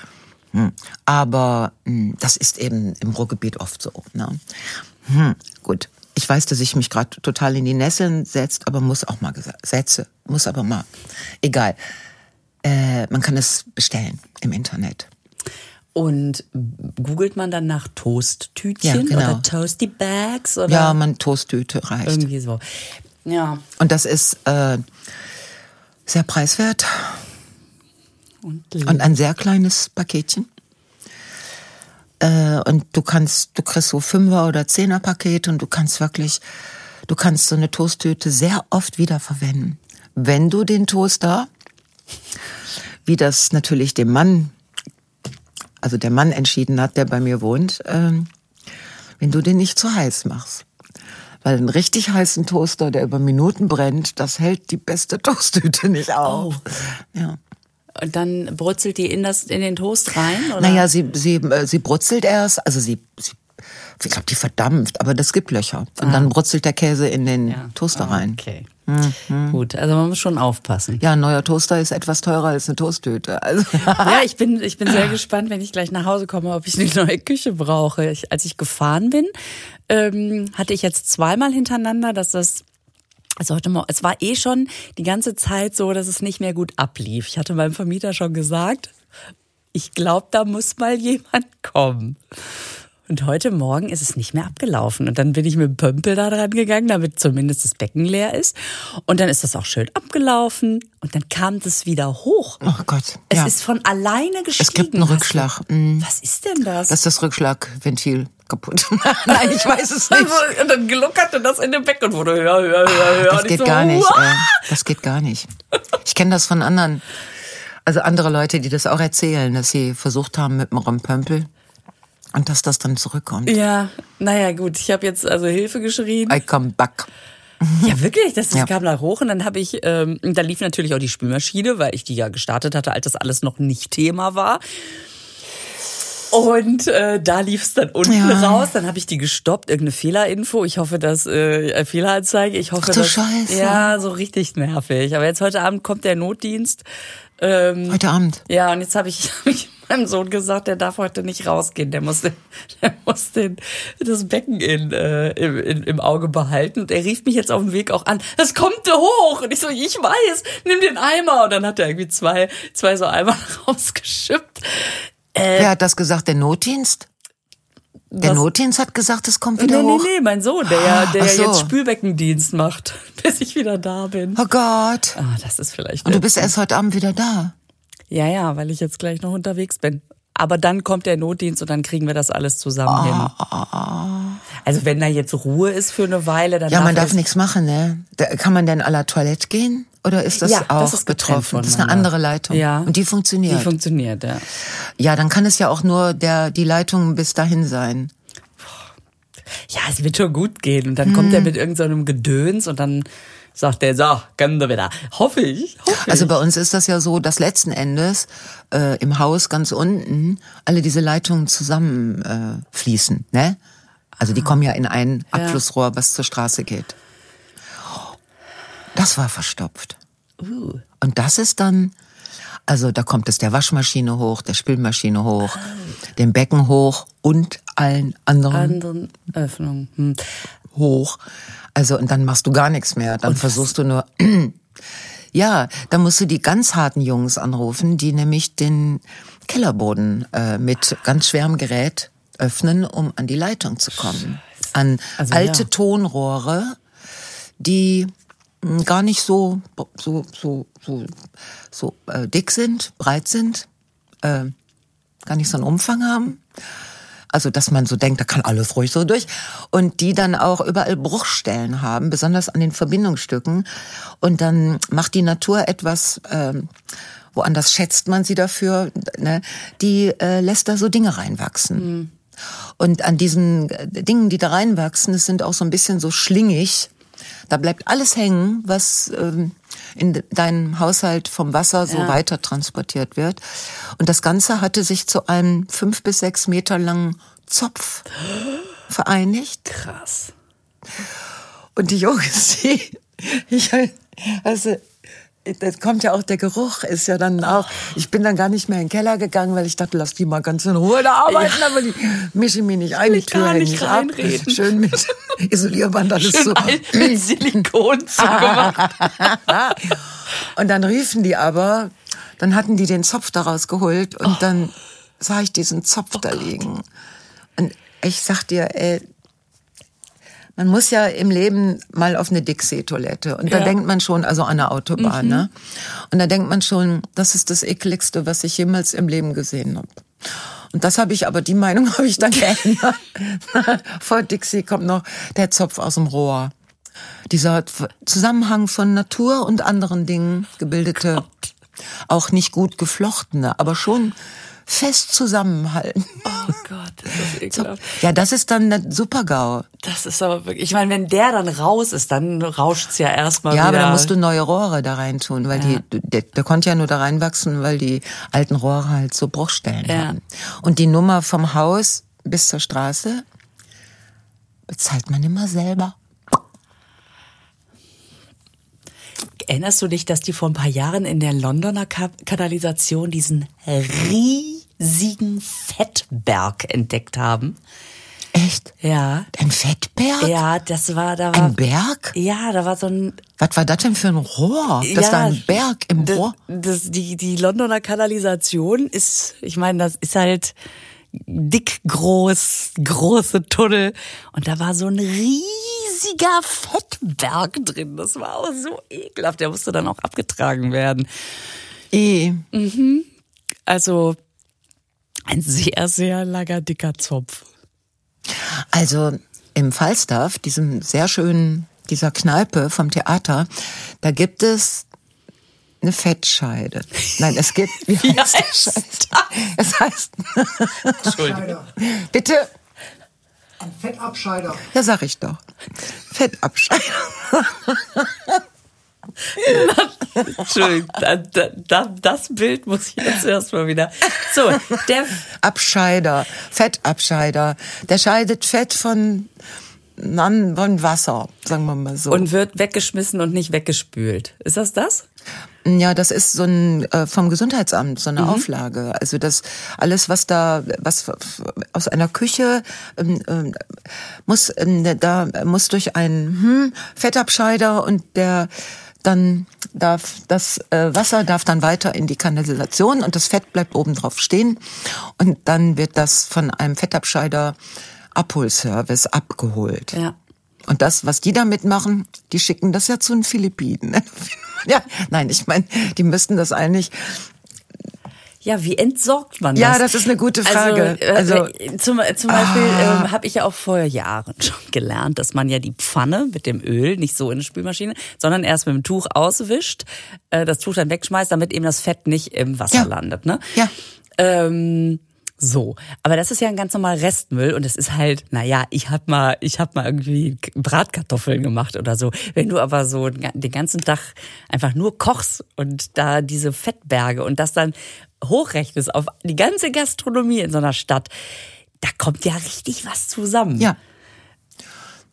Hm. Aber hm, das ist eben im Ruhrgebiet oft so. Ne? Hm. Gut. Ich weiß, dass ich mich gerade total in die Nesseln setzt, aber muss auch mal setze, muss aber mal. Egal. Äh, man kann es bestellen im Internet. Und googelt man dann nach Toasttütchen Ja, genau. oder Toasty Bags oder Ja, man Toasttüte reicht. irgendwie so. Ja. Und das ist äh, sehr preiswert Und, und ein sehr kleines Paketchen. Äh, und du kannst, du kriegst so Fünfer- oder Zehner-Pakete und du kannst wirklich, du kannst so eine Toasttüte sehr oft wiederverwenden. Wenn du den Toaster, wie das natürlich dem Mann, also der Mann entschieden hat, der bei mir wohnt, ähm, wenn du den nicht zu heiß machst. Weil einen richtig heißen Toaster, der über Minuten brennt, das hält die beste Toasttüte nicht auf. Ja. und dann brutzelt die in, das, in den Toast rein? Oder? Naja, sie, sie, äh, sie brutzelt erst, also sie, sie ich glaube, die verdampft, aber das gibt Löcher. Und dann brutzelt der Käse in den Toaster rein. Okay. Mhm. Gut, also man muss schon aufpassen. Ja, ein neuer Toaster ist etwas teurer als eine Toasttüte. Also, Ja, ich bin, ich bin sehr gespannt, wenn ich gleich nach Hause komme, ob ich eine neue Küche brauche. Ich, als ich gefahren bin, ähm, hatte ich jetzt zweimal hintereinander, dass das also heute Morgen, es war eh schon die ganze Zeit so, dass es nicht mehr gut ablief. Ich hatte meinem Vermieter schon gesagt, ich glaube, da muss mal jemand kommen. Und heute Morgen ist es nicht mehr abgelaufen. Und dann bin ich mit dem Pömpel da dran gegangen, damit zumindest das Becken leer ist. Und dann ist das auch schön abgelaufen. Und dann kam das wieder hoch. oh Gott. Es ja. ist von alleine gestiegen. es gibt einen Rückschlag. Mm. Was ist denn das? Das ist das Rückschlagventil kaputt. Nein, ich weiß es nicht. und dann gluckerte das in dem Becken und wurde höher, höher, höher, höher. Das geht so, gar nicht. Äh, das geht gar nicht. Ich kenne das von anderen, also andere Leute, die das auch erzählen, dass sie versucht haben mit dem Rompömpel und dass das dann zurückkommt. Ja, naja, gut. Ich habe jetzt also Hilfe geschrien. I come back. Ja, wirklich, das, das Ja. kam da hoch und dann habe ich, ähm, da lief natürlich auch die Spülmaschine, weil ich die ja gestartet hatte, als das alles noch nicht Thema war. Und äh, da lief es dann unten Ja. raus, dann habe ich die gestoppt, irgendeine Fehlerinfo. Ich hoffe, dass äh, Fehleranzeige. Ich hoffe, Ach du dass, Scheiße. ja, so richtig nervig. Aber jetzt heute Abend kommt der Notdienst. Ähm, Heute Abend. ja, und jetzt habe ich, hab ich meinem Sohn gesagt, der darf heute nicht rausgehen. Der muss, den, der muss den, das Becken in, äh, im, in, im Auge behalten. Und er rief mich jetzt auf dem Weg auch an. Es kommt da hoch. Und ich so, ich weiß, nimm den Eimer. Und dann hat er irgendwie zwei, zwei so Eimer rausgeschippt. Äh, Wer hat das gesagt? Der Notdienst? Der? Notdienst hat gesagt, es kommt wieder Nee, nee, hoch. nee, mein Sohn, der ja, der Ach ja so. jetzt Spülbeckendienst macht, bis ich wieder da bin. Oh Gott. Ah, das ist vielleicht. Und du bist erst heute Abend wieder da. Ja, ja, weil ich jetzt gleich noch unterwegs bin. Aber dann kommt der Notdienst und dann kriegen wir das alles zusammen Ah, hin. Also wenn da jetzt Ruhe ist für eine Weile, dann Ja, man darf nichts machen, ne? Da, kann man denn à la Toilette gehen? Oder ist das Ja, auch das ist betroffen? Das ist eine andere Leitung. Ja. Und die funktioniert. Die funktioniert, ja. ja, dann kann es ja auch nur der, die Leitung bis dahin sein. Ja, es wird schon gut gehen. Und dann kommt Hm. er mit irgendeinem Gedöns und dann sagt er, so, können wir wieder. Hoffe ich. Hoffe Also bei uns ist das ja so, dass letzten Endes äh, im Haus ganz unten alle diese Leitungen zusammen äh, fließen, ne? Also die kommen ja in ein Abflussrohr, was zur Straße geht. Das war verstopft. Uh. Und das ist dann, also da kommt es der Waschmaschine hoch, der Spülmaschine hoch, dem Becken hoch und allen anderen anderen Öffnungen. Hm. hoch. Also und dann machst du gar nichts mehr. Dann versuchst du nur. ja, dann musst du die ganz harten Jungs anrufen, die nämlich den Kellerboden äh, mit ganz schwerem Gerät öffnen, um an die Leitung zu kommen. An Also, alte ja. Tonrohre, die mh, gar nicht so so so so so äh, dick sind, breit sind, äh, gar nicht so einen Umfang haben. Also, dass man so denkt, da kann alles ruhig so durch. Und die dann auch überall Bruchstellen haben, besonders an den Verbindungsstücken. Und dann macht die Natur etwas, ähm, woanders schätzt man sie dafür, ne? die äh, lässt da so Dinge reinwachsen. Und an diesen äh, Dingen, die da reinwachsen, das sind auch so ein bisschen so schlingig. Da bleibt alles hängen, was ähm, in de- deinem Haushalt vom Wasser so Ja. weiter transportiert wird. Und das Ganze hatte sich zu einem fünf bis sechs Meter langen Zopf vereinigt. Krass. Und die Jungs, die, ich, also, das kommt ja auch, der Geruch ist ja dann auch, ich bin dann gar nicht mehr in den Keller gegangen, weil ich dachte, lass die mal ganz in Ruhe da arbeiten, aber die mischen mich nicht ein, die ich Tür nicht nicht ab. reinreden. Schön mit Isolierband alles Schön so. mit Silikon zugemacht. Und dann riefen die aber, dann hatten die den Zopf daraus geholt und Oh. dann sah ich diesen Zopf da liegen. Und ich sag dir, ey, man muss ja im Leben mal auf eine Dixie-Toilette. Und da Ja. denkt man schon, also an der Autobahn, ne? Und da denkt man schon, das ist das ekligste, was ich jemals im Leben gesehen habe. Und das habe ich, aber die Meinung habe ich dann geändert. Vor Dixie kommt noch der Zopf aus dem Rohr. Dieser Zusammenhang von Natur und anderen Dingen gebildete, auch nicht gut geflochtene, aber schon fest zusammenhalten. Oh Gott, das ist ekelhaft. Ja, das ist dann der Super-GAU. Das ist aber wirklich, ich meine, wenn der dann raus ist, dann rauscht's ja erstmal Ja, wieder. aber da musst du neue Rohre da rein tun, weil Ja. die, der, der konnte ja nur da reinwachsen, weil die alten Rohre halt so Bruchstellen Ja. haben. Und die Nummer vom Haus bis zur Straße bezahlt man immer selber. Erinnerst du dich, dass die vor ein paar Jahren in der Londoner Ka Kanalisation diesen riesigen Fettberg entdeckt haben? Echt? Ja. Ein Fettberg? Ja, das war, da war. Ein Berg? Ja, da war so ein. Was war das denn für ein Rohr? Das ja, war ein Berg im das, Rohr. Das, die, die Londoner Kanalisation ist, ich meine, das ist halt dick groß, große Tunnel. Und da war so ein riesiger Fettberg drin. Das war auch so ekelhaft. Der musste dann auch abgetragen werden. Eh. Also ein sehr, sehr langer, dicker Zopf. Also im Falstaff, diesem sehr schönen, dieser Kneipe vom Theater, da gibt es eine Fettscheide. Nein, es gibt, wie, Wie heißt Scheiß? Es heißt, Scheider. bitte, Ein Fettabscheider. ja sag ich doch, Fettabscheider. Entschuldigung, da, da, da, das Bild muss ich jetzt erstmal wieder. So, der Abscheider, Fettabscheider. Der scheidet Fett von, von Wasser, sagen wir mal so. und wird weggeschmissen und nicht weggespült. Ist das das? Ja, das ist so ein äh, vom Gesundheitsamt so eine Auflage. Also das alles, was da, was aus einer Küche ähm, ähm, muss, ähm, da muss durch einen hm, Fettabscheider und der dann darf das äh, Wasser darf dann weiter in die Kanalisation und das Fett bleibt oben drauf stehen und dann wird das von einem Fettabscheider Abholservice abgeholt. Ja. Und das, was die damit machen, die schicken das ja zu den Philippinen. ja, nein, ich meine, die müssten das eigentlich. Ja, wie entsorgt man das? Ja, das ist eine gute Frage. Also, Also- äh, zum, zum Beispiel ähm, habe ich ja auch vor Jahren schon gelernt, dass man ja die Pfanne mit dem Öl nicht so in eine Spülmaschine, sondern erst mit dem Tuch auswischt, äh, das Tuch dann wegschmeißt, damit eben das Fett nicht im Wasser Ja. landet. Ne? Ja. Ähm, so, aber das ist ja ein ganz normaler Restmüll und es ist halt, naja, ich hab mal, ich hab mal irgendwie Bratkartoffeln gemacht oder so. Wenn du aber so den ganzen Tag einfach nur kochst und da diese Fettberge und das dann hochrechnest auf die ganze Gastronomie in so einer Stadt, da kommt ja richtig was zusammen. Ja.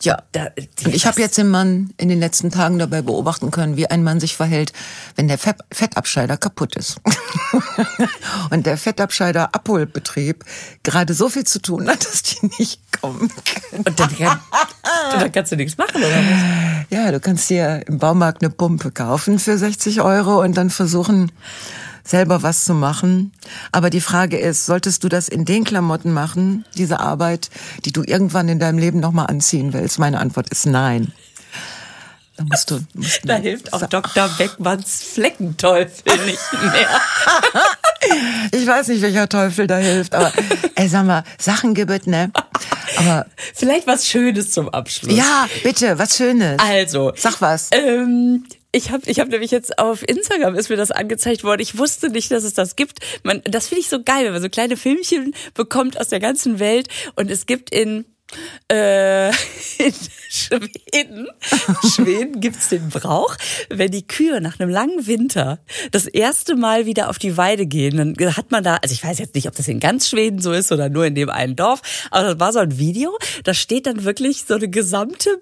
Ja. Da, Und ich habe jetzt den Mann in den letzten Tagen dabei beobachten können, wie ein Mann sich verhält, wenn der Fett Fettabscheider kaputt ist. und der Fettabscheider Abholbetrieb gerade so viel zu tun hat, dass die nicht kommen können. Und dann, kann, dann kannst du nichts machen, oder was? Ja, du kannst dir im Baumarkt eine Pumpe kaufen für 60 Euro und dann versuchen, selber was zu machen. Aber die Frage ist, solltest du das in den Klamotten machen, diese Arbeit, die du irgendwann in deinem Leben nochmal anziehen willst? Meine Antwort ist nein. Da musst du, musst Da hilft auch Dr. Beckmanns Fleckenteufel nicht mehr. Ich weiß nicht, welcher Teufel da hilft, aber ey, sag mal, Sachen gibt ne? Aber Vielleicht was Schönes zum Abschluss. ja, bitte, was Schönes. Also. Sag was. Ähm, ich habe ich hab nämlich jetzt auf Instagram ist mir das angezeigt worden. Ich wusste nicht, dass es das gibt. Man, das finde ich so geil, wenn man so kleine Filmchen bekommt aus der ganzen Welt. Und es gibt in, äh, in Schweden, Schweden gibt's den Brauch, wenn die Kühe nach einem langen Winter das erste Mal wieder auf die Weide gehen, dann hat man da, also ich weiß jetzt nicht, ob das in ganz Schweden so ist oder nur in dem einen Dorf, aber das war so ein Video, da steht dann wirklich so eine gesamte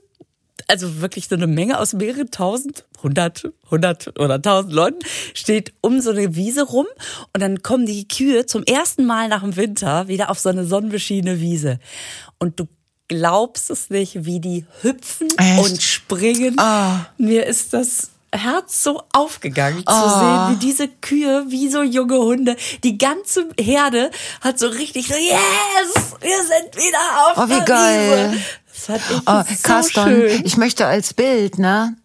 also wirklich so eine Menge aus mehreren tausend, hundert, hundert oder tausend Leuten, steht um so eine Wiese rum und dann kommen die Kühe zum ersten Mal nach dem Winter wieder auf so eine sonnenbeschienene Wiese. Und du glaubst es nicht, wie die hüpfen Echt? und springen. Ah. Mir ist das Herz so aufgegangen zu Ah. sehen, wie diese Kühe, wie so junge Hunde, die ganze Herde hat so richtig so, yes, wir sind wieder auf Oh, wie der geil. Wiese. Fand ich Oh, so Carsten, schön. ich möchte als Bild, ne?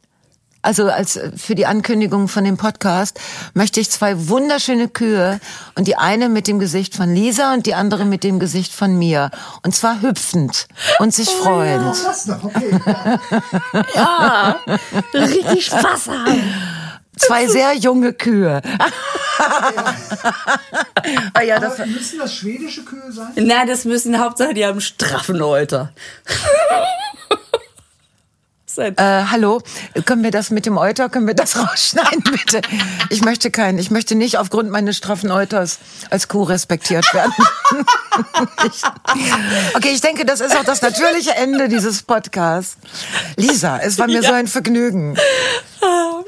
Also als für die Ankündigung von dem Podcast möchte ich zwei wunderschöne Kühe und die eine mit dem Gesicht von Lisa und die andere mit dem Gesicht von mir und zwar hüpfend und sich Auch freuend. das noch, okay. richtig Spaß haben. Zwei sehr junge Kühe. oh ja, das, Aber müssen das schwedische Kühe sein? Na, das müssen Hauptsache, die haben straffen Euter. Äh, hallo, können wir das mit dem Euter, können wir das rausschneiden, bitte? Ich möchte keinen, ich möchte nicht aufgrund meines straffen Euters als Kuh respektiert werden. okay, ich denke, das ist auch das natürliche Ende dieses Podcasts. Lisa, es war mir so ein Vergnügen.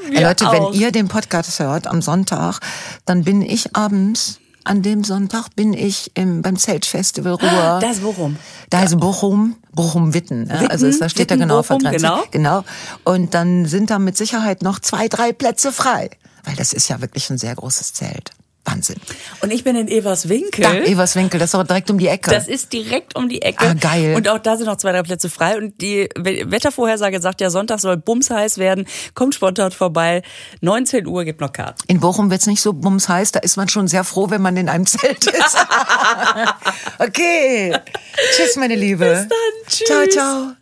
Wir Ey, Leute, auch. wenn ihr den Podcast hört am Sonntag, dann bin ich abends, an dem Sonntag bin ich im, beim Zeltfestival Ruhr. Das ist worum? Da ist Bochum, Bochum-Witten. Ja? Witten, Also es- da steht da Witten, genau auf der Bochum, Grenze. genau. genau. Und dann sind da mit Sicherheit noch zwei, drei Plätze frei. Weil das ist ja wirklich ein sehr großes Zelt. Wahnsinn. Und ich bin in Everswinkel. Da, Everswinkel, das ist doch direkt um die Ecke. Das ist direkt um die Ecke. Ah, geil. Und auch da sind noch zwei, drei Plätze frei. Und die We- Wettervorhersage sagt ja, Sonntag soll bumsheiß werden. Kommt spontan vorbei. 19 Uhr gibt noch Karten. in Bochum wird's nicht so bums heiß, da ist man schon sehr froh, wenn man in einem Zelt ist. okay. Tschüss, meine Liebe. Bis dann. Tschüss. Ciao, ciao.